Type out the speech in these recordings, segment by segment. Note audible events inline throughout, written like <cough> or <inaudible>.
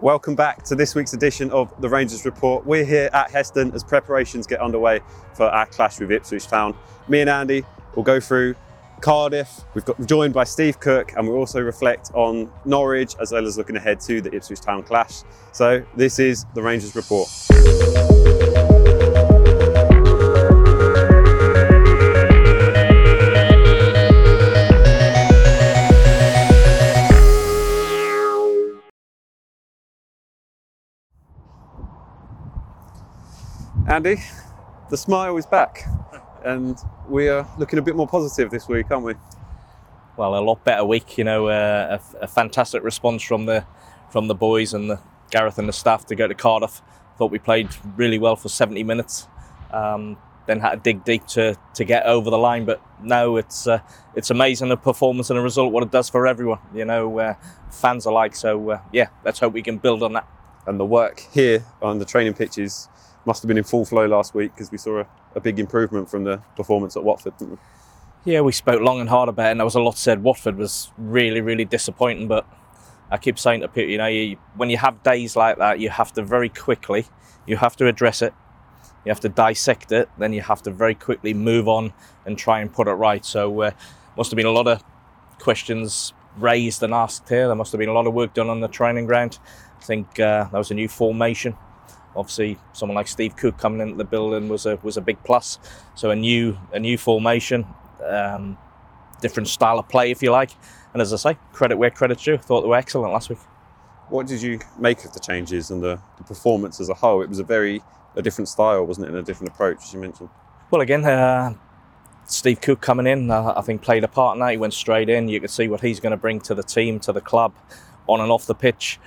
Welcome back to this week's edition of the Rangers Report. We're here at Heston as preparations get underway for our clash with Ipswich Town. Me and Andy will go through Cardiff. We've got joined by Steve Cook, and we'll also reflect on Norwich as well as looking ahead to the Ipswich Town clash. So this is the Rangers Report. Andy, the smile is back, and we are looking a bit more positive this week, aren't we? well, a lot better week. You know, uh, a, a fantastic response from the from the boys and the Gareth and the staff to go to Cardiff. Thought we played really well for 70 minutes. Um, then had to dig deep to, to get over the line, but no, it's uh, it's amazing the performance and the result what it does for everyone. You know, uh, fans alike. So uh, yeah, let's hope we can build on that. And the work here on the training pitches must have been in full flow last week because we saw a, a big improvement from the performance at Watford. Yeah, we spoke long and hard about it, and there was a lot said. Watford was really, really disappointing, but I keep saying to people, you know, you, when you have days like that, you have to very quickly, you have to address it, you have to dissect it, then you have to very quickly move on and try and put it right. So, uh, must have been a lot of questions raised and asked here. There must have been a lot of work done on the training ground. I think uh, there was a new formation. Obviously, someone like Steve Cook coming into the building was a was a big plus. So a new a new formation, um, different style of play, if you like. And as I say, credit where credit's due. Thought they were excellent last week. What did you make of the changes and the, the performance as a whole? It was a very a different style, wasn't it, and a different approach, as you mentioned. Well, again, uh, Steve Cook coming in, uh, I think played a part in that. He went straight in. You could see what he's going to bring to the team, to the club, on and off the pitch.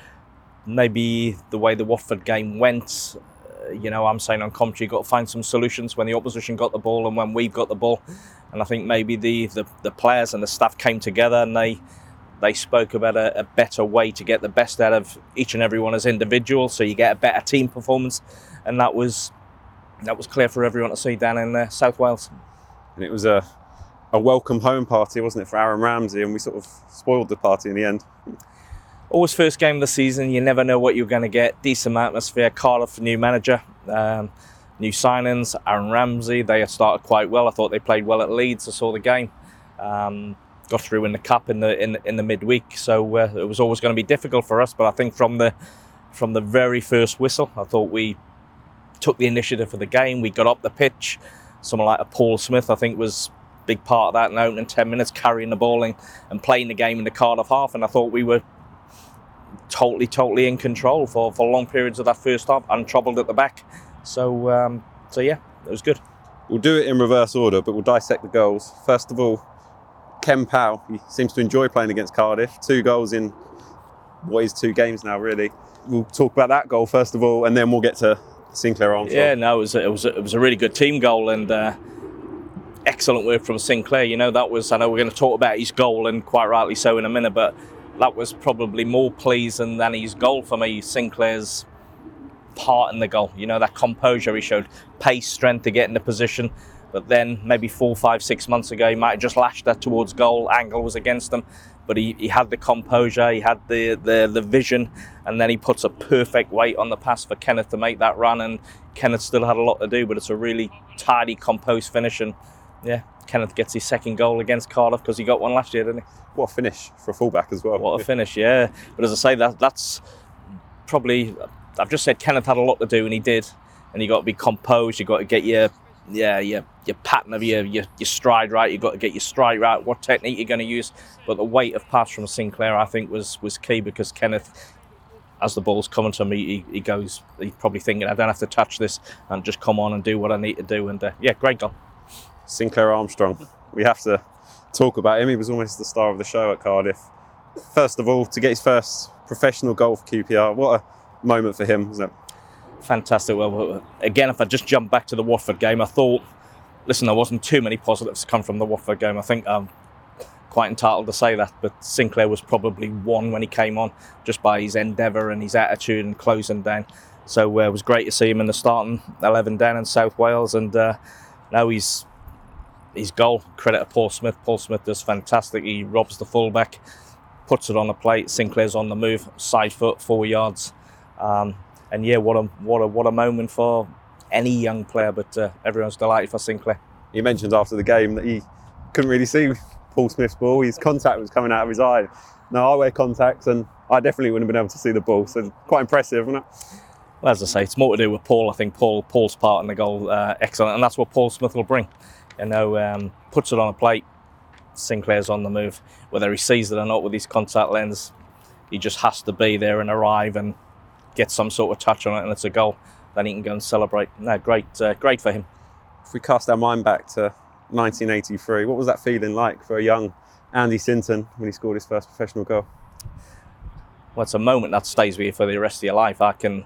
Maybe the way the Watford game went, uh, you know, I'm saying on commentary, you've got to find some solutions when the opposition got the ball and when we've got the ball. And I think maybe the, the, the players and the staff came together and they they spoke about a, a better way to get the best out of each and every one as individuals, so you get a better team performance, and that was that was clear for everyone to see down in uh, South Wales. And it was a a welcome home party, wasn't it, for Aaron Ramsey? And we sort of spoiled the party in the end. Always first game of the season, you never know what you're going to get. Decent atmosphere, Cardiff new manager, um, new signings, Aaron Ramsey. They started quite well. I thought they played well at Leeds. I saw the game. Um, got through in the cup in the in, in the midweek, so uh, it was always going to be difficult for us. But I think from the from the very first whistle, I thought we took the initiative for the game. We got up the pitch. Someone like a Paul Smyth, I think, was big part of that in the opening 10 minutes, carrying the ball and, and playing the game in the Cardiff half. And I thought we were totally, totally in control for, for long periods of that first half, untroubled at the back. So, um, so yeah, it was good. We'll do it in reverse order, but we'll dissect the goals. First of all, Ken Paal, he seems to enjoy playing against Cardiff. Two goals in what is two games now, really. We'll talk about that goal first of all, and then we'll get to Sinclair Armstrong. Yeah, no, it was a, it was a, it was a really good team goal and uh, excellent work from Sinclair. You know, that was I know we're going to talk about his goal and quite rightly so in a minute, but that was probably more pleasing than his goal for me. Sinclair's part in the goal. You know, that composure he showed, pace, strength to get in the position. But then maybe four, five, six months ago, he might have just lashed that towards goal. Angle was against him, but he, he had the composure, he had the, the the vision, and then he puts a perfect weight on the pass for Kenneth to make that run. And Kenneth still had a lot to do, but it's a really tidy, composed finish. And yeah, Kenneth gets his second goal against Cardiff because he got one last year, didn't he? What a finish for a fullback as well. What a finish, yeah. But as I say, that that's probably I've just said Kenneth had a lot to do, and he did. And you got to be composed. You got to get your yeah your your pattern of your, your your stride right. You got to get your stride right. What technique you're going to use. But the weight of pass from Sinclair, I think, was was key because Kenneth. As the ball's coming to me, he, he goes. He's probably thinking, "I don't have to touch this, and just come on and do what I need to do." And uh, yeah, great goal. Sinclair Armstrong. We have to talk about him. He was almost the star of the show at Cardiff. First of all, to get his first professional goal for QPR, what a moment for him, isn't it? fantastic. Well, again, if I just jump back to the Watford game, I thought, listen, there wasn't too many positives to come from the Watford game. I think I'm quite entitled to say that, but Sinclair was probably one when he came on, just by his endeavour and his attitude and closing down. So uh, it was great to see him in the starting 11 down in South Wales, and uh, now he's his goal. Credit to Paul Smyth. Paul Smyth does fantastic. He robs the fullback, puts it on the plate. Sinclair's on the move, side foot, four yards Um, and yeah, what a what a what a moment for any young player. But uh, everyone's delighted for Sinclair. He mentioned after the game that he couldn't really see Paul Smyth's ball. His contact was coming out of his eye. Now I wear contacts, and I definitely wouldn't have been able to see the ball. So quite impressive, wasn't it? Well, as I say, it's more to do with Paul. I think Paul Paul's part in the goal uh, excellent, and that's what Paul Smyth will bring. You know, um, puts it on a plate. Sinclair's on the move, whether he sees it or not with his contact lens. He just has to be there and arrive and get some sort of touch on it, and it's a goal. Then he can go and celebrate. No, great, uh, great for him. If we cast our mind back to 1983, what was that feeling like for a young Andy Sinton when he scored his first professional goal? Well, it's a moment that stays with you for the rest of your life. I can,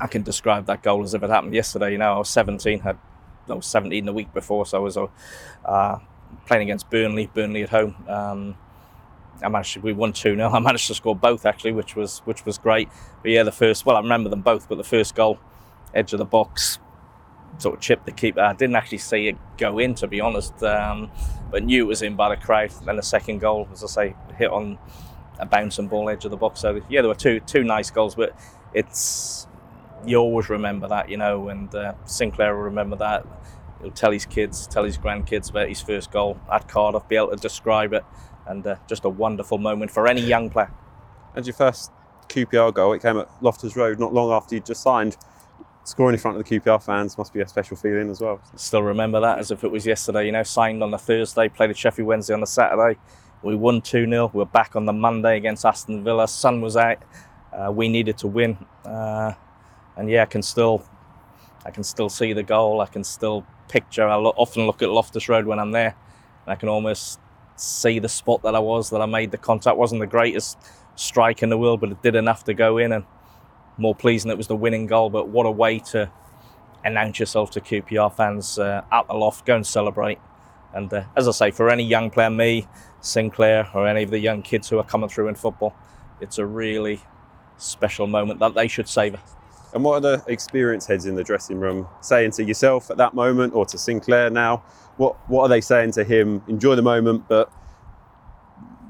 I can describe that goal as if it happened yesterday. You know, I was 17, had I was 17 the week before, so I was uh, playing against Burnley, Burnley at home. Um, I managed to, we won 2 0. <laughs> I managed to score both actually, which was which was great. But yeah, the first well, I remember them both, but the first goal, edge of the box, sort of chipped the keeper. I didn't actually see it go in, to be honest, um, but knew it was in by the crowd. Then the second goal, as I say, hit on a bouncing ball edge of the box. So yeah, there were two two nice goals, but it's you always remember that, you know, and uh, Sinclair will remember that. He'll tell his kids, tell his grandkids about his first goal at Cardiff, be able to describe it and uh, just a wonderful moment for any young player. And your first QPR goal, it came at Loftus Road not long after you'd just signed. Scoring in front of the QPR fans must be a special feeling as well. Still remember that as if it was yesterday. You know, signed on the Thursday, played at Sheffield Wednesday on the Saturday. We won 2 0. We are back on the Monday against Aston Villa. Sun was out. Uh, we needed to win. Uh, and yeah, I can still, I can still see the goal. I can still picture. I lo- often look at Loftus Road when I'm there, and I can almost see the spot that I was, that I made the contact. wasn't the greatest strike in the world, but it did enough to go in. And more pleasing, it was the winning goal. But what a way to announce yourself to QPR fans uh, at the loft, go and celebrate. And uh, as I say, for any young player, me, Sinclair, or any of the young kids who are coming through in football, it's a really special moment that they should savour. And what are the experienced heads in the dressing room saying to yourself at that moment or to Sinclair now? What what are they saying to him? Enjoy the moment, but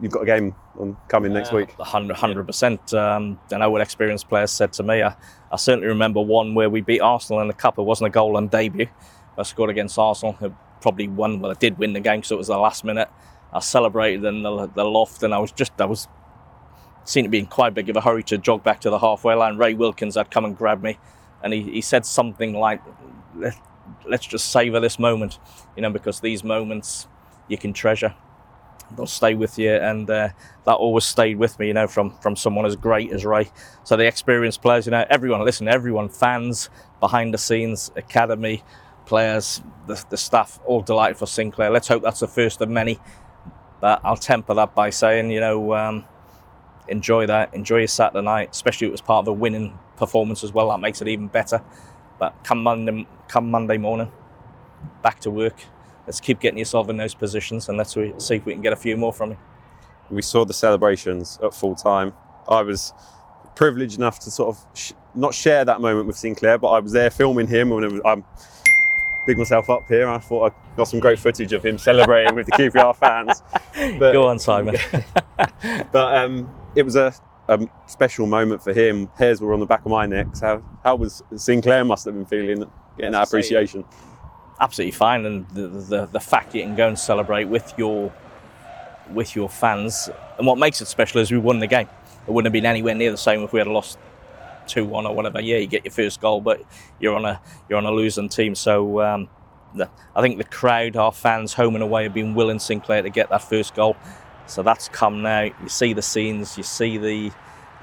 you've got a game on coming next week. Hundred percent. Um, I know what experienced players said to me. I, I certainly remember one where we beat Arsenal in the cup. It wasn't a goal on debut. I scored against Arsenal. It probably won. Well, I did win the game, because it was the last minute. I celebrated in the, the loft, and I was just I was seen it being quite big of a hurry to jog back to the halfway line. Ray Wilkins had come and grabbed me, and he, he said something like, "Let's just savor this moment," you know, because these moments you can treasure. They'll stay with you, and uh, that always stayed with me, you know, from from someone as great as Ray. So the experienced players, you know, everyone, listen, everyone, fans, behind the scenes, academy players, the, the staff, all delighted for Sinclair. Let's hope that's the first of many. But I'll temper that by saying, you know. Um, enjoy that, enjoy your Saturday night, especially if it was part of a winning performance as well. That makes it even better. But come Monday, come Monday morning, back to work. Let's keep getting yourself in those positions and let's see if we can get a few more from you. We saw the celebrations at full time. I was privileged enough to sort of sh- not share that moment with Sinclair, but I was there filming him and was, I'm big myself up here. I thought I got some great footage of him celebrating with the QPR fans. <laughs> But, Go on, Simon. <laughs> but um, it was a, a, special moment for him. Hairs were on the back of my neck. So how was Sinclair must have been feeling getting that appreciation? Absolutely fine, and the, the the fact you can go and celebrate with your with your fans, and what makes it special is we won the game. It wouldn't have been anywhere near the same if we had lost two one or whatever. Yeah, you get your first goal, but you're on a you're on a losing team. So um, the, I think the crowd, our fans, home and away, have been willing Sinclair to get that first goal. So that's come now. You see the scenes, you see the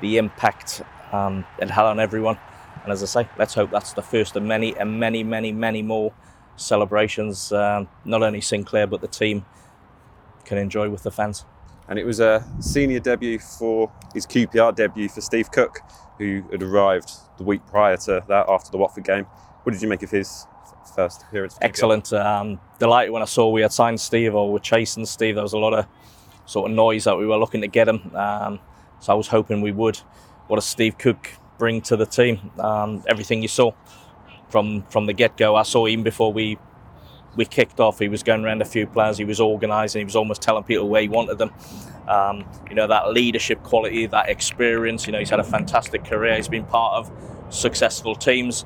the impact um, it had on everyone. And as I say, let's hope that's the first of many and many, many, many more celebrations. Um, not only Sinclair but the team can enjoy with the fans. And it was a senior debut for his QPR debut for Steve Cook, who had arrived the week prior to that after the Watford game. What did you make of his first appearance? Excellent. Um, delighted when I saw we had signed Steve or were chasing Steve. There was a lot of sort of noise that we were looking to get him. Um, so I was hoping we would. What does Steve Cook bring to the team? Um, everything you saw from from the get go. I saw him before we we kicked off, he was going around a few players, he was organising, he was almost telling people where he wanted them. Um, you know, that leadership quality, that experience, you know, he's had a fantastic career, he's been part of successful teams.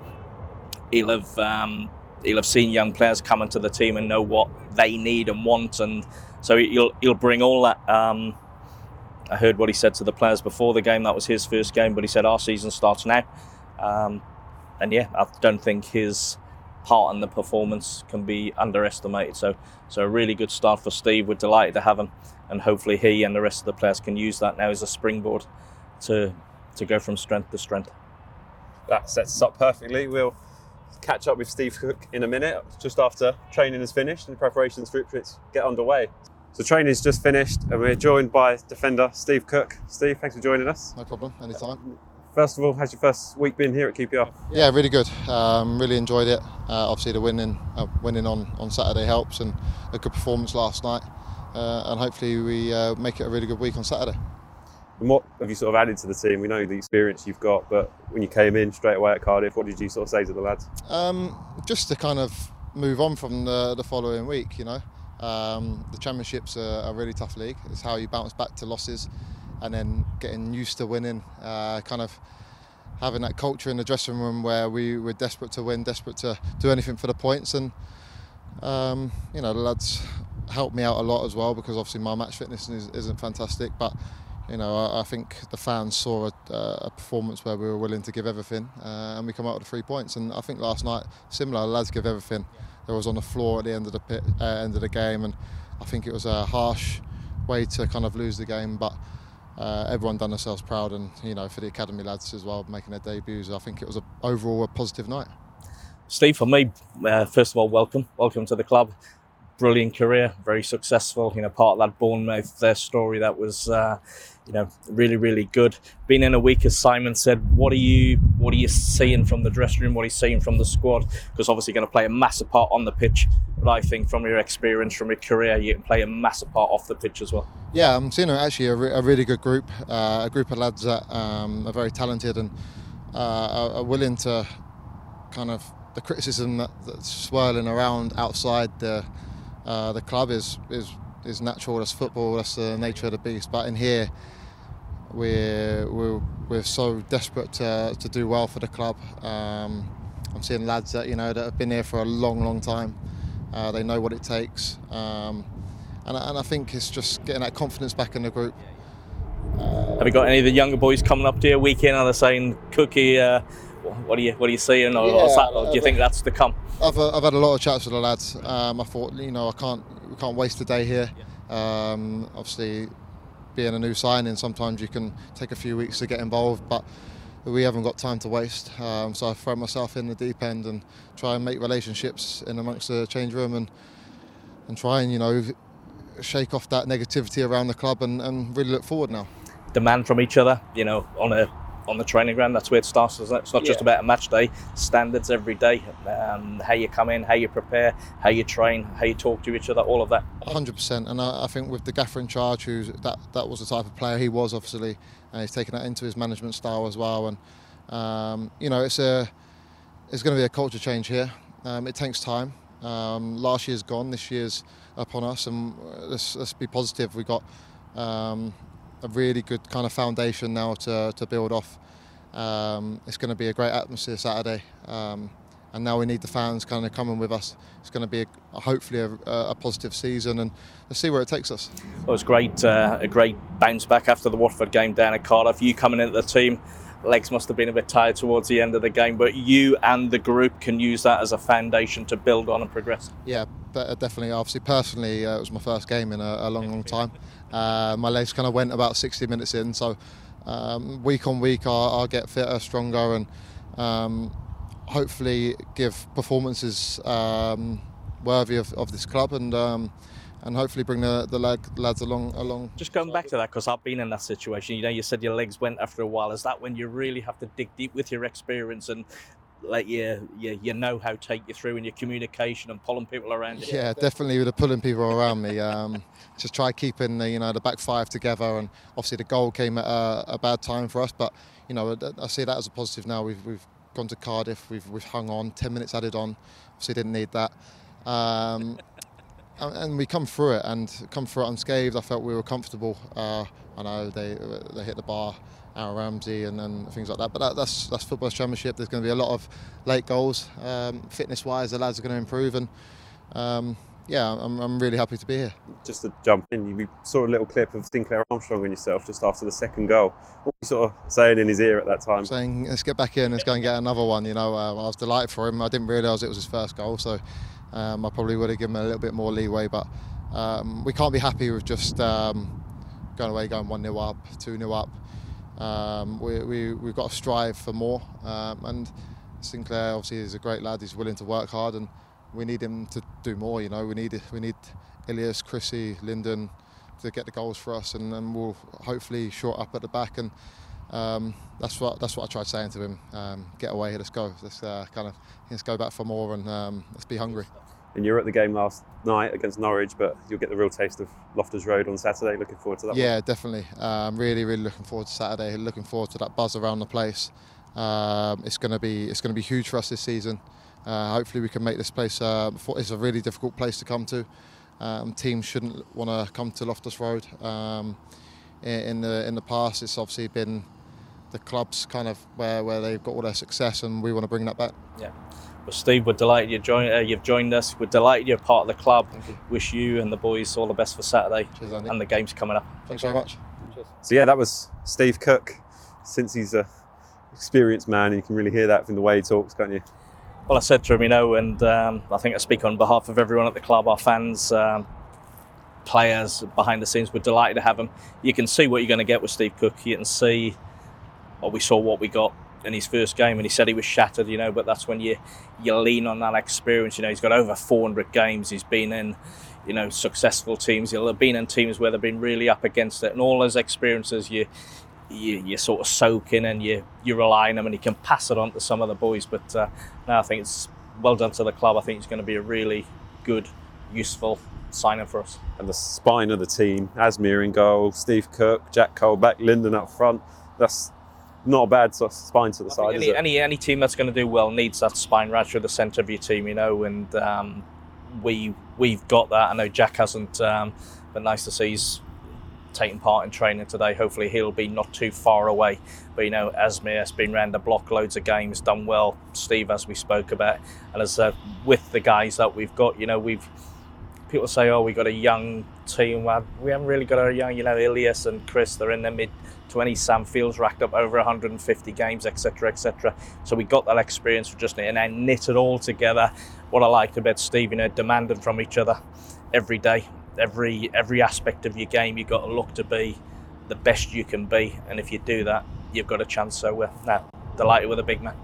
He'll have, um, he'll have seen young players come into the team and know what they need and want, and so he'll, he'll bring all that. Um, I heard what he said to the players before the game, that was his first game, but he said, Our season starts now. Um, and yeah, I don't think his part in the performance can be underestimated. So, so a really good start for Steve. We're delighted to have him, and hopefully he and the rest of the players can use that now as a springboard to to go from strength to strength. That sets us up perfectly. We'll catch up with Steve Cook in a minute, just after training is finished and preparations for Ipswich get underway. So training is just finished, and we're joined by defender Steve Cook. Steve, thanks for joining us. No problem, anytime. First of all, how's your first week been here at QPR? Yeah, really good. Um, really enjoyed it. Uh, obviously, the winning uh, winning on, on Saturday helps, and a good performance last night. Uh, and hopefully, we uh, make it a really good week on Saturday. And what have you sort of added to the team? We know the experience you've got, but when you came in straight away at Cardiff, what did you sort of say to the lads? Um, just to kind of move on from the, the following week, you know. Um, the Championship's a, a really tough league. It's how you bounce back to losses and then getting used to winning, uh, kind of having that culture in the dressing room where we were desperate to win, desperate to do anything for the points, and um, you know the lads helped me out a lot as well because obviously my match fitness is, not fantastic, but you know I, I, think the fans saw a, a, performance where we were willing to give everything, uh, and we come out with three points. And I think last night similar, lads give everything. They was on the floor at the end of the pit, uh, end of the game, and I think it was a harsh way to kind of lose the game, but uh, everyone done themselves proud, and you know for the academy lads as well making their debuts. I think it was a, overall a positive night. Steve, for me, uh, first of all, welcome, welcome to the club. Brilliant career, very successful. You know, part of that Bournemouth their story that was, uh, you know, really, really good. Being in a week, as Simon said, what are you, what are you seeing from the dressing room? What are you seeing from the squad? Because obviously, going to play a massive part on the pitch. But I think from your experience, from your career, you can play a massive part off the pitch as well. Yeah, I'm seeing actually a, re- a really good group, uh, a group of lads that um, are very talented and uh, are, are, willing to kind of the criticism that, that's swirling around outside the uh, the club is is is natural. That's football. That's the nature of the beast. But in here, we're we're, we're so desperate to, to do well for the club. Um, I'm seeing lads that you know that have been here for a long, long time. Uh, they know what it takes. Um, and, and I think it's just getting that confidence back in the group. Have you got any of the younger boys coming up to you weekend? Are they saying, Cookie, uh, what are you what are you seeing, or, yeah, that, or do you think that's to come? I've, uh, I've had a lot of chats with the lads. Um, I thought, you know, I can't we can't waste a day here. Um, obviously, being a new signing, sometimes you can take a few weeks to get involved, but we haven't got time to waste. Um, so I throw myself in the deep end and try and make relationships in amongst the change room and and try and you know shake off that negativity around the club and, and really look forward now. Demand from each other, you know, on a on the training ground. That's where it starts, isn't it? It's not just about a match day. Standards every day. Um, how you come in, how you prepare, how you train, how you talk to each other, all of that. 100%. And I, I think with the gaffer in charge, who that that was the type of player he was, obviously, and he's taken that into his management style as well. And um, you know, it's a it's going to be a culture change here. Um, it takes time. Um, last year's gone. This year's upon us, and let's, let's be positive. We got um, a really good kind of foundation now to, to build off. Um, it's going to be a great atmosphere Saturday, um, and now we need the fans kind of coming with us. It's going to be a, hopefully a, a, positive season, and let's see where it takes us. Well, it was great, uh, a great bounce back after the Watford game down at Cardiff. You coming into the team legs must have been a bit tired towards the end of the game, but you and the group can use that as a foundation to build on and progress. Yeah, definitely. Obviously, personally, uh, it was my first game in a, a long, long <laughs> time. Uh, my legs kind of went about 60 minutes in, so um, week on week, I'll, I'll, get fitter, stronger, and um, hopefully give performances um, worthy of, of, this club and um, and hopefully bring the, the lads along along. Just going back to that, because I've been in that situation. You know, you said your legs went after a while. Is that when you really have to dig deep with your experience and let you you, you know how take you through in your communication and pulling people around you? Yeah, definitely with the pulling people around me. Um, <laughs> just try keeping the you know the back five together, and obviously the goal came at a, a bad time for us, but you know I see that as a positive now. We've we've gone to Cardiff, we've we've hung on, ten minutes added on. Obviously didn't need that. Um, and, and we come through it and come through it unscathed. I felt we were comfortable. Uh, I know they they hit the bar, Aaron Ramsey, and then things like that. But that, that's that's football championship. There's going to be a lot of late goals. Um, fitness wise, the lads are going to improve, and um, yeah, I'm, I'm really happy to be here. Just to jump in, you saw a little clip of Sinclair Armstrong and yourself just after the second goal. What were you sort of saying in his ear at that time? Saying, let's get back in, let's go and get another one. You know, uh, I was delighted for him. I didn't realise it was his first goal, so um, I probably would have given him a little bit more leeway. But um, we can't be happy with just um, going away, going 1 0 up, 2 0 up. Um, we, we, we've got to strive for more. Um, and Sinclair, obviously, is a great lad. He's willing to work hard. and we need him to do more. You know, we need we need Ilias, Chrissy, Lyndon to get the goals for us, and then we'll hopefully short up at the back. And um, that's what that's what I tried saying to him. Um, get away, here, let's go. Let's uh, kind of let's go back for more, and um, let's be hungry. And you were at the game last night against Norwich, but you'll get the real taste of Loftus Road on Saturday. Looking forward to that. Yeah, one. definitely. Um, really, really looking forward to Saturday. Looking forward to that buzz around the place. Um, it's going to be it's going to be huge for us this season. Uh, hopefully, we can make this place. Uh, it's a really difficult place to come to. Um, teams shouldn't want to come to Loftus Road. Um, in, the in the past, it's obviously been the clubs kind of where, where they've got all their success, and we want to bring that back. Yeah. Well, Steve, we're delighted you joined. Uh, you've joined us. We're delighted you're part of the club. You. Wish you and the boys all the best for Saturday Cheers, and the games coming up. Thanks very much. Cheers. So yeah, that was Steve Cook. Since he's a experienced man, you can really hear that from the way he talks, can't you? Well, I said to him, you know, and um, I think I speak on behalf of everyone at the club, our fans, um, players behind the scenes. We're delighted to have him. You can see what you're going to get with Steve Cook. You can see, well, we saw what we got in his first game, and he said he was shattered, you know. But that's when you you lean on that experience. You know, he's got over 400 games. He's been in, you know, successful teams. He'll have been in teams where they've been really up against it, and all those experiences you you, you sort of soak in and you, you rely on him and he can pass it on to some of the boys. But uh, now I think it's well done to the club. I think it's going to be a really good, useful signing for us. And the spine of the team, Asmir in goal, Steve Cook, Jack Colback, Lyndon up front. That's not a bad sort of spine to the I side, any, is it? Any, any team that's going to do well needs that spine right through the centre of your team, you know, and um, we, we've got that. I know Jack hasn't, um, but nice to see he's taking part in training today. Hopefully, he'll be not too far away. But you know, Asmir has been round the block loads of games, done well. Steve, as we spoke about, and as uh, with the guys that we've got, you know, we've people say, oh, we got a young team. We haven't really got a young, you know, Ilias and Chris. They're in their mid 20s. Sam Field's racked up over 150 games, etc., etc. So we got that experience for just and then knit it all together. What I liked about Steve, you know, demanding from each other every day every every aspect of your game you've got to look to be the best you can be and if you do that you've got a chance so uh, we're now delighted with a big man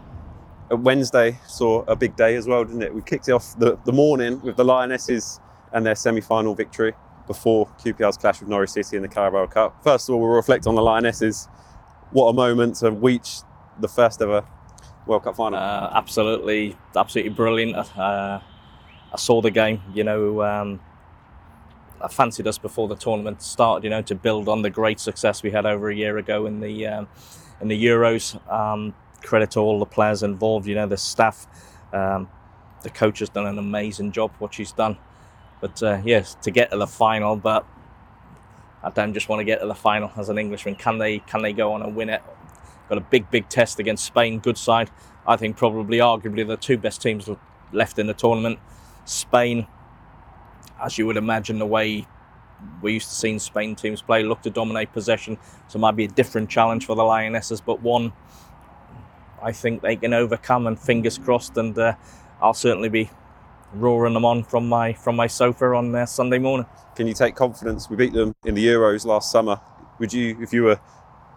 Wednesday saw a big day as well didn't it we kicked off the, the morning with the Lionesses and their semi-final victory before QPR's clash with Norwich City in the Carabao Cup first of all we'll reflect on the Lionesses what a moment to reach the first ever World Cup final uh, absolutely absolutely brilliant uh, I saw the game you know um, I fancied us before the tournament started, you know, to build on the great success we had over a year ago in the um, in the Euros. Um, credit to all the players involved, you know, the staff. Um, the coach has done an amazing job, what she's done. But uh, yes, to get to the final, but I don't just want to get to the final as an Englishman. Can they can they go on and win it? Got a big big test against Spain, good side. I think probably arguably the two best teams left in the tournament. Spain as you would imagine, the way we used to see Spain teams play, look to dominate possession. So it might be a different challenge for the Lionesses, but one I think they can overcome. And fingers crossed, and uh, I'll certainly be roaring them on from my from my sofa on uh, Sunday morning. Can you take confidence? We beat them in the Euros last summer. Would you, if you were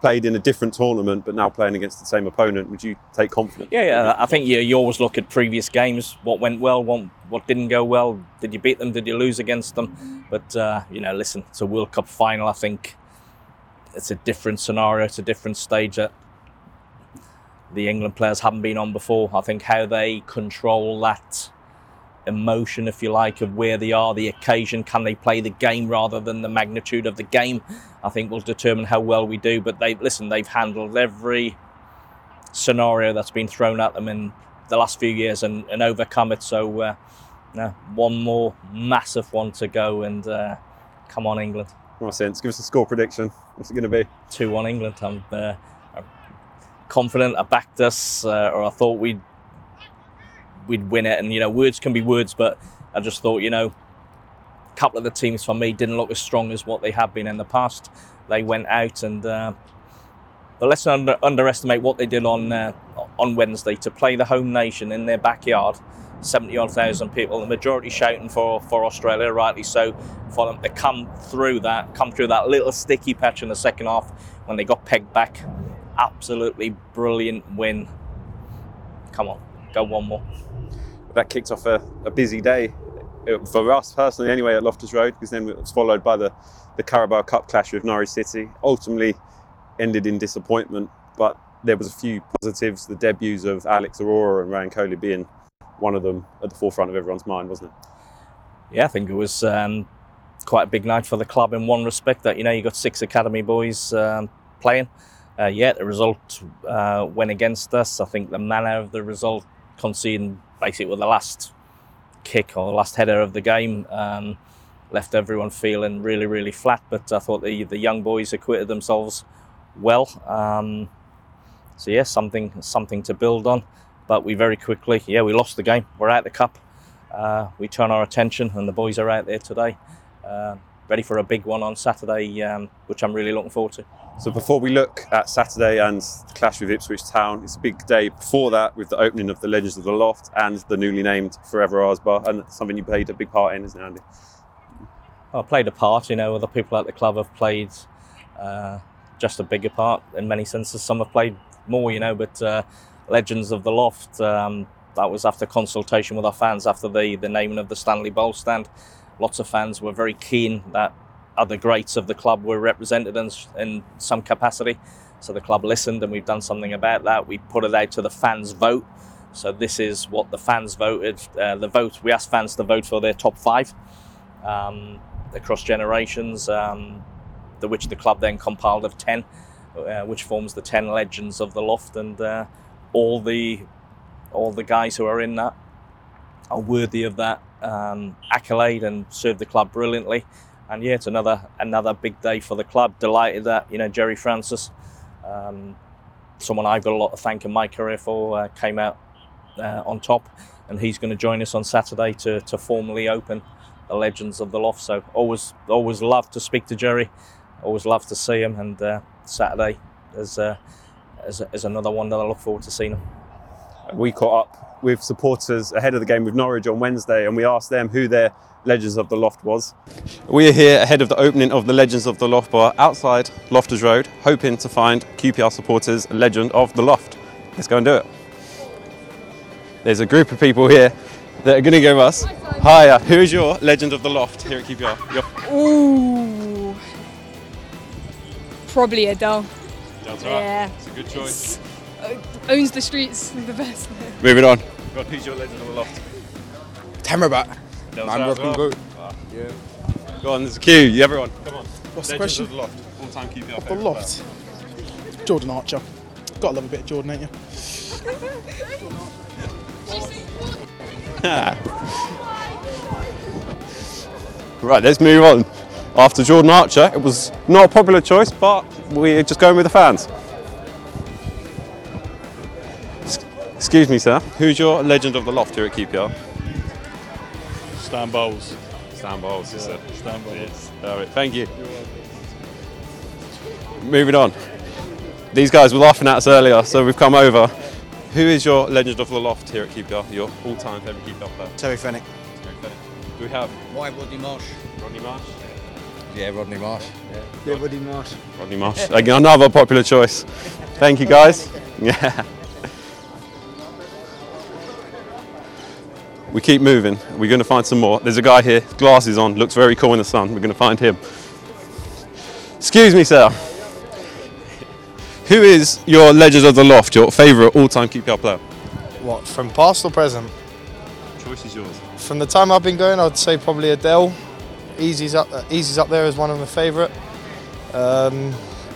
played in a different tournament but now playing against the same opponent, would you take confidence? Yeah, yeah. I think you, you always look at previous games, what went well, what, what didn't go well. Did you beat them? Did you lose against them? But, uh, you know, listen, it's a World Cup final. I think it's a different scenario, it's a different stage that the England players haven't been on before. I think how they control that emotion, if you like, of where they are, the occasion. Can they play the game rather than the magnitude of the game? I think will determine how well we do. But they listen, they've handled every scenario that's been thrown at them in the last few years and, and overcome it. So uh, no, one more massive one to go, and uh, come on, England. Right, sense. Give us a score prediction. What's it going to be? 2 1 England. I'm, uh, I'm confident I backed us, uh, or I thought we'd we'd win it. And you know, words can be words, but I just thought, you know, a couple of the teams for me didn't look as strong as what they have been in the past. They went out, and uh, but let's not under, underestimate what they did on uh, on Wednesday to play the home nation in their backyard. 70 odd thousand people, the majority shouting for, for Australia, rightly so, for them to come through that, come through that little sticky patch in the second half when they got pegged back. Absolutely brilliant win. Come on, go one more. That kicked off a, a busy day uh, for us personally, anyway, at Loftus Road, because then it was followed by the, the Carabao Cup clash with Norwich City. Ultimately, ended in disappointment, but there was a few positives. The debuts of Alex Aurora and Ryan Coley being one of them at the forefront of everyone's mind, wasn't it? Yeah, I think it was um, quite a big night for the club in one respect. That you know you got six academy boys um, playing. Uh, yeah, the result uh, went against us. I think the manner of the result, conceding basically with the last kick or the last header of the game, um, left everyone feeling really, really flat. But I thought the the young boys acquitted themselves well. Um, so yeah, something something to build on but we very quickly, yeah, we lost the game. We're out the cup. Uh, we turn our attention, and the boys are out there today, uh, ready for a big one on Saturday, um, which I'm really looking forward to. So before we look at Saturday and the clash with Ipswich Town, it's a big day before that with the opening of the Legends of the Loft and the newly named Forever R's bar, and something you played a big part in, isn't it, Andy? I played a part. You know, other people at the club have played uh, just a bigger part in many senses. Some have played more, you know, but uh, Legends of the Loft. Um, that was after consultation with our fans after the, the naming of the Stanley Bowl stand. Lots of fans were very keen that other greats of the club were represented in, in some capacity. So the club listened and we've done something about that. We put it out to the fans' vote. So this is what the fans voted. Uh, the vote we asked fans to vote for their top five um, across generations, um, the, which the club then compiled of ten, uh, which forms the ten legends of the loft. And uh, all the all the guys who are in that are worthy of that um, accolade and served the club brilliantly. And yeah, it's another another big day for the club. Delighted that you know Gerry Francis, um, someone I've got a lot of thank in my career for, uh, came out uh, on top, and he's going to join us on Saturday to to formally open the Legends of the Loft. So always always love to speak to Gerry, always love to see him, and uh, Saturday is uh, is, is another one that I look forward to seeing. We caught up with supporters ahead of the game with Norwich on Wednesday and we asked them who their Legends of the Loft was. We are here ahead of the opening of the Legends of the Loft bar outside Loftus Road, hoping to find QPR supporters legend of the Loft. Let's go and do it. There's a group of people here that are going to give us. Hiya, who is your Legend of the Loft here at QPR? Your Ooh. Probably Adel. That's Yeah. It's a good choice. Uh, owns the streets, the best. Moving on. God, who's your Legend of the Loft? Tamarabat. Del Man, Sal as rock and well? go. Ah. Yeah. Go on, there's a queue. You, everyone, come on. What's the question? of the Loft. All-time QPR The favourite loft. Jordan Archer. Gotta love a bit of Jordan, ain't you? <laughs> Right, let's move on. After Jordan Archer, it was not a popular choice, but we're just going with the fans. Excuse me, sir. Who's your legend of the loft here at QPR? Stan Bowles. Stan Bowles, is it? Stan Bowles. All right, thank you. Moving on. These guys were laughing at us earlier, so we've come over. Who is your legend of the loft here at QPR? Your all-time favourite QPR player? Terry Fenwick. Terry Fenwick. Do we have Why Rodney Marsh? Rodney Marsh? Yeah, Rodney Marsh. Yeah, Rodney Marsh. Rodney Marsh. Again, another popular choice. Thank you, guys. <laughs> Yeah. We keep moving. We're going to find some more. There's a guy here, glasses on, looks very cool in the sun. We're going to find him. Excuse me, sir. Who is your Legends of the Loft, your favourite all-time QPR player? What, from past or present? Choice is yours. From the time I've been going, I'd say probably Adel. Eze's up, uh, Eze's up there as one of my favourite. Um,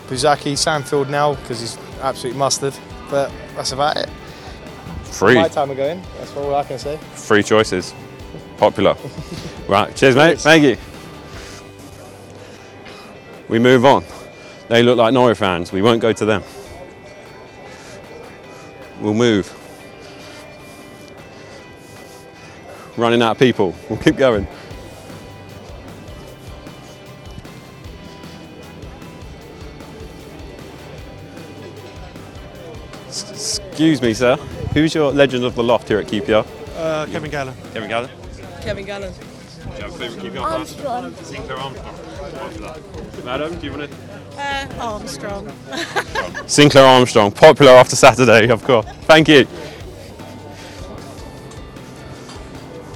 Buzsaky, Sandfield now because he's absolute mustard. But that's about it. Free. My time of going. That's all I can say. Free choices. Popular. <laughs> right, cheers, mate. Thank you. We move on. They look like Norwich fans. We won't go to them. We'll move. Running out of people. We'll keep going. Excuse me, sir. Who's your legend of the loft here at QPR? Uh, Kevin Gallen. Kevin Gallen. Kevin Gallen. Do you have a favourite QPR Armstrong. Sinclair Armstrong. Madam, do you want to? Uh, Armstrong. <laughs> Sinclair Armstrong, popular after Saturday, of course. Thank you.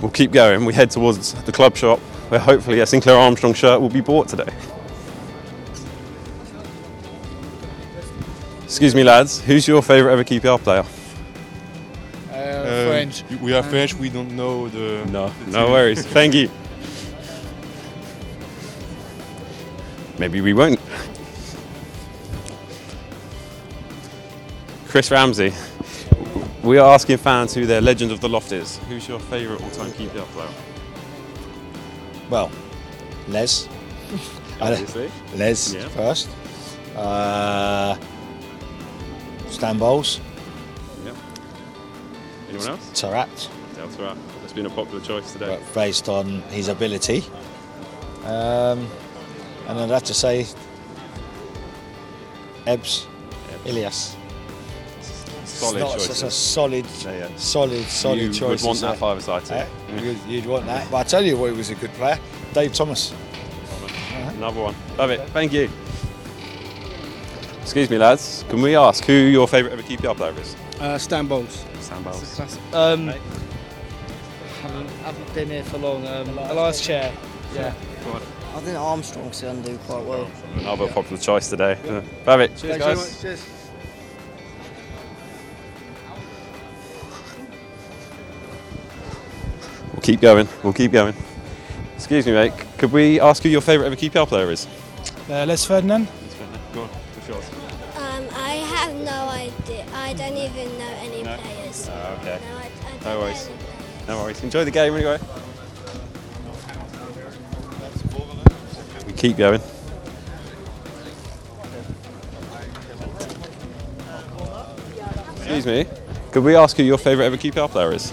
We'll keep going. We head towards the club shop where hopefully a Sinclair Armstrong shirt will be bought today. Excuse me, lads. Who's your favourite ever QPR player? Uh, um, French. We are uh, French, we don't know the. No, no worries. Thank you. Maybe we won't. Chris Ramsey. We are asking fans who their legend of the loft is. Who's your favourite all-time QPR player? Well, Les. <laughs> Obviously. Les Yeah. first. Uh, Stan Bowles, Yep. Anyone else? Taarabt, That's right. It's been a popular choice today. but based on his ability. Um, and I'd have to say, Ebbs, Ilias. Solid not- choice. It's a solid, Yeah, yeah. solid, solid you choice. would want that five-a-side team. Eh? You'd, you'd want that. But I tell you what, he was a good player. Dave Thomas. Another one. Love it. Thank you. Excuse me, lads. Can we ask who your favourite ever QPR player is? Uh, Stan Bowles. Stan Bowles. Um, haven't, haven't been here for long. Um, Ilias Chair. Yeah. I think Armstrong's going to do quite well. Another popular choice today. Yeah. Perfect. Cheers, guys. Cheers. We'll keep going. We'll keep going. Excuse me, mate. Could we ask who your favourite ever QPR player is? Uh, Les Ferdinand. Go on. What's yours? No, I, I don't No know worries. No worries. Enjoy the game anyway. We keep going. Excuse me. Could we ask who your favourite ever QPR player is?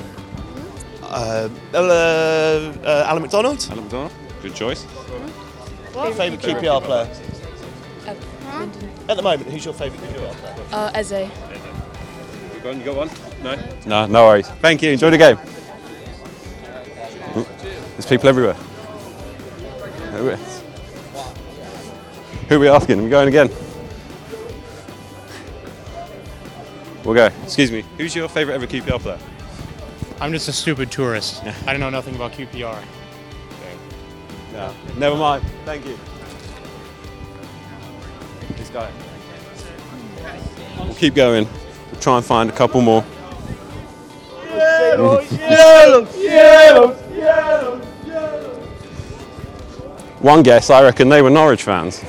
Uh, uh, uh, Alan McDonald. Alan McDonald. Good choice. Your favourite QPR player? At the moment, who's your favourite QPR player? Uh, Eze. Go on, you got one? No? No, no worries. Thank you. Enjoy the game. Ooh, There's people everywhere. Who is- Who are we asking? Are we going again? We'll go. Excuse me. Who's your favourite ever QPR player? I'm just a stupid tourist. I don't know nothing about QPR. No. Never mind. Thank you. This guy. We'll keep going. We'll try and find a couple more. <laughs> One guess, I reckon they were Norwich fans.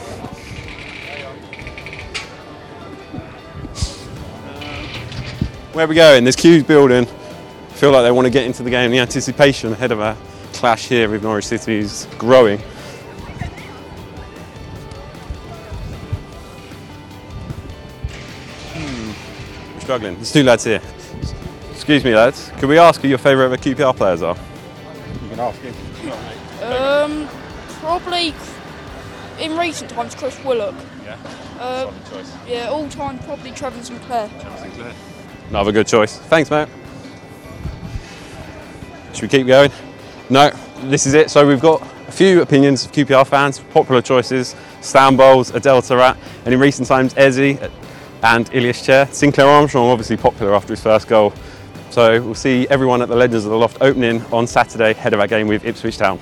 Where are we going? There's queues building. Feel like they want to get into the game. The anticipation ahead of a clash here with Norwich City is growing. Struggling. There's two lads here. Excuse me, lads. Could we ask who your favourite ever QPR players are? You can ask him. Um, probably in recent times Chris Willock. Yeah. Uh, Solid choice. yeah, all time probably Trevor Sinclair. Trevor Sinclair. Another good choice. Thanks, mate. Should we keep going? No, this is it. So we've got a few opinions of QPR fans, popular choices, Stan Bowles, Adel Taarabt, and in recent times Eze and Ilias Chair. Sinclair Armstrong obviously popular after his first goal. So we'll see everyone at the Legends of the Loft opening on Saturday, ahead of our game with Ipswich Town.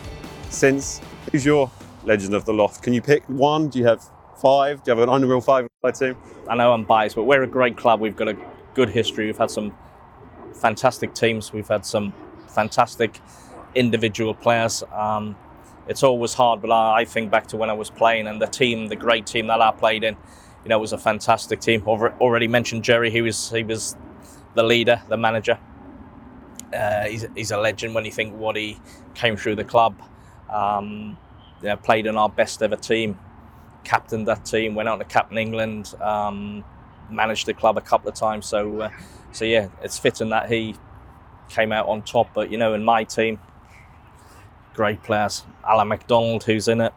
Since who's your Legend of the Loft? Can you pick one? Do you have five? Do you have an unreal five team? I know I'm biased, but we're a great club. We've got a good history. We've had some fantastic teams. We've had some fantastic individual players. Um, it's always hard, but I, I think back to when I was playing and the team, the great team that I played in. You know, it was a fantastic team. Alre- Already mentioned Gerry. He was he was the leader, the manager. uh, he's, he's a legend when you think what he came through the club. Um, you know, played in our best ever team, captained that team, went out to captain England, um, managed the club a couple of times. So, uh, so yeah, it's fitting that he came out on top. But you know, in my team, great players. Alan McDonald, who's in it.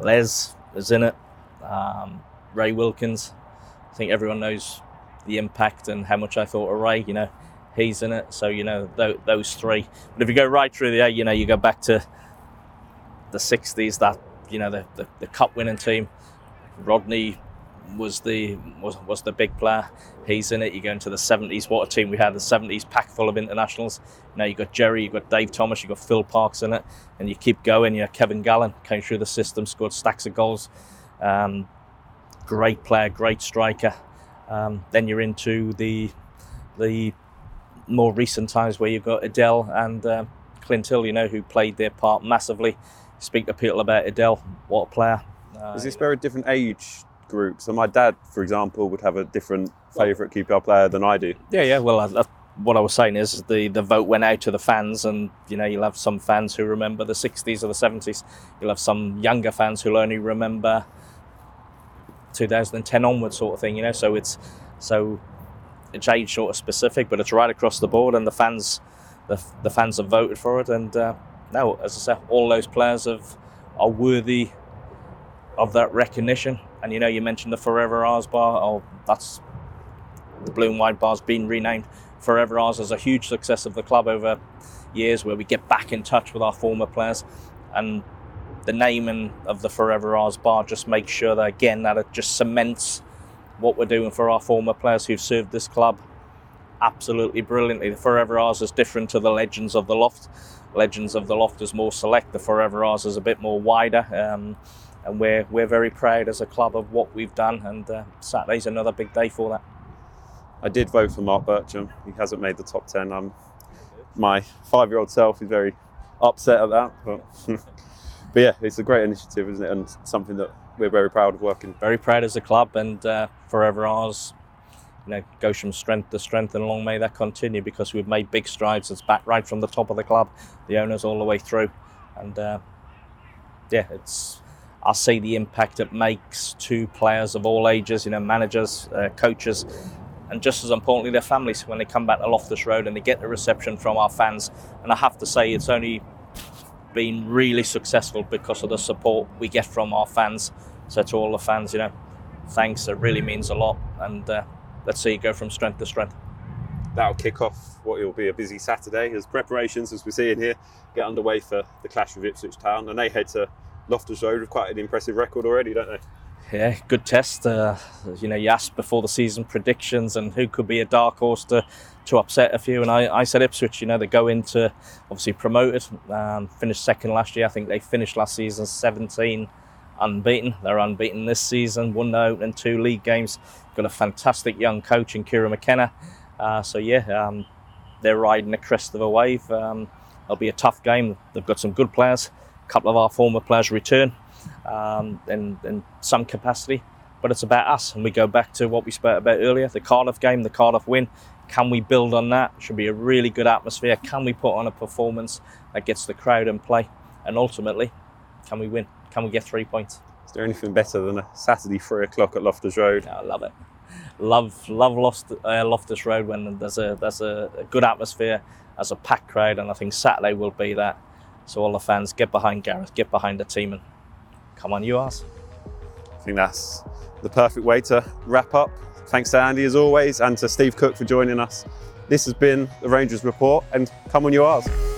Les is in it. Um, Ray Wilkins. I think everyone knows the impact and how much I thought of Ray. You know, he's in it. So you know th- those three. But if you go right through the eight, you know, you go back to the '60s. That you know the the, the cup winning team. Rodney was the was, was the big player. He's in it. You go into the 70s. What a team we had! The 70s packed full of internationals. Now you got Gerry, you got Dave Thomas, you got Phil Parkes in it, and you keep going. You know, Kevin Gallen came through the system, scored stacks of goals. Um, great player, great striker. Um, then you're into the the more recent times where you've got Adel and uh, Clint Hill, you know, who played their part massively. Speak to people about Adel, what a player. Uh, Is this very different age group? So my dad, for example, would have a different favourite QPR player than I do. Yeah, yeah. Well, I, I, what I was saying is the, the vote went out to the fans, and you know you'll have some fans who remember the '60s or the '70s. You'll have some younger fans who'll only remember 2010 onwards, sort of thing. You know, so it's so it's age sort of specific, but it's right across the board, and the fans the, the fans have voted for it, and uh, now, as I said, all those players have are worthy of that recognition. And you know, you mentioned the Forever R's bar. Oh, that's the blue and white bar's been renamed Forever R's as a huge success of the club over years, where we get back in touch with our former players, and the naming of the Forever R's bar just makes sure that again that it just cements what we're doing for our former players who've served this club absolutely brilliantly. The Forever R's is different to the Legends of the Loft. Legends of the Loft is more select. The Forever R's is a bit more wider. Um, and we're we're very proud as a club of what we've done. And uh, Saturday's another big day for that. I did vote for Mark Bircham. He hasn't made the top ten. I'm my five-year-old self is very upset at that, but <laughs> but yeah, it's a great initiative, isn't it? And something that we're very proud of working. Very proud as a club, and uh, Forever R's. You know, goes from strength to strength, and long may that continue because we've made big strides. It's back right from the top of the club, the owners all the way through, and uh, yeah, it's I see the impact it makes to players of all ages, you know, managers, uh, coaches, and just as importantly, their families when they come back to Loftus Road and they get the reception from our fans. And I have to say, it's only been really successful because of the support we get from our fans. So to all the fans, you know, thanks. It really means a lot. And uh, let's see it go from strength to strength. That'll kick off what will be a busy Saturday as preparations, as we're seeing here, get underway for the clash with Ipswich Town, and they head to Loftus Road with quite an impressive record already, don't they? Yeah, good test. Uh, you know, you asked before the season predictions and who could be a dark horse to, to upset a few. And I, I said Ipswich, you know, they go into obviously promoted, um, finished second last year. I think they finished last season 17 unbeaten. They're unbeaten this season, won the opening two league games. Got a fantastic young coach in Kieran McKenna. Uh, so, yeah, um, they're riding the crest of a wave. Um, it'll be a tough game. They've got some good players. A couple of our former players return um, in, in some capacity, but it's about us. And we go back to what we spoke about earlier the Cardiff game, the Cardiff win. Can we build on that? Should be a really good atmosphere. Can we put on a performance that gets the crowd in play? And ultimately, can we win? Can we get three points? Is there anything better than a Saturday three o'clock at Loftus Road? I love it. Love, love Loft, uh, Loftus Road when there's a there's a, a good atmosphere, as a packed crowd, and I think Saturday will be that. So all the fans get behind Gareth, get behind the team, and come on, you R's. I think that's the perfect way to wrap up. Thanks to Andy as always, and to Steve Cook for joining us. This has been the Rangers Report, and come on, you R's.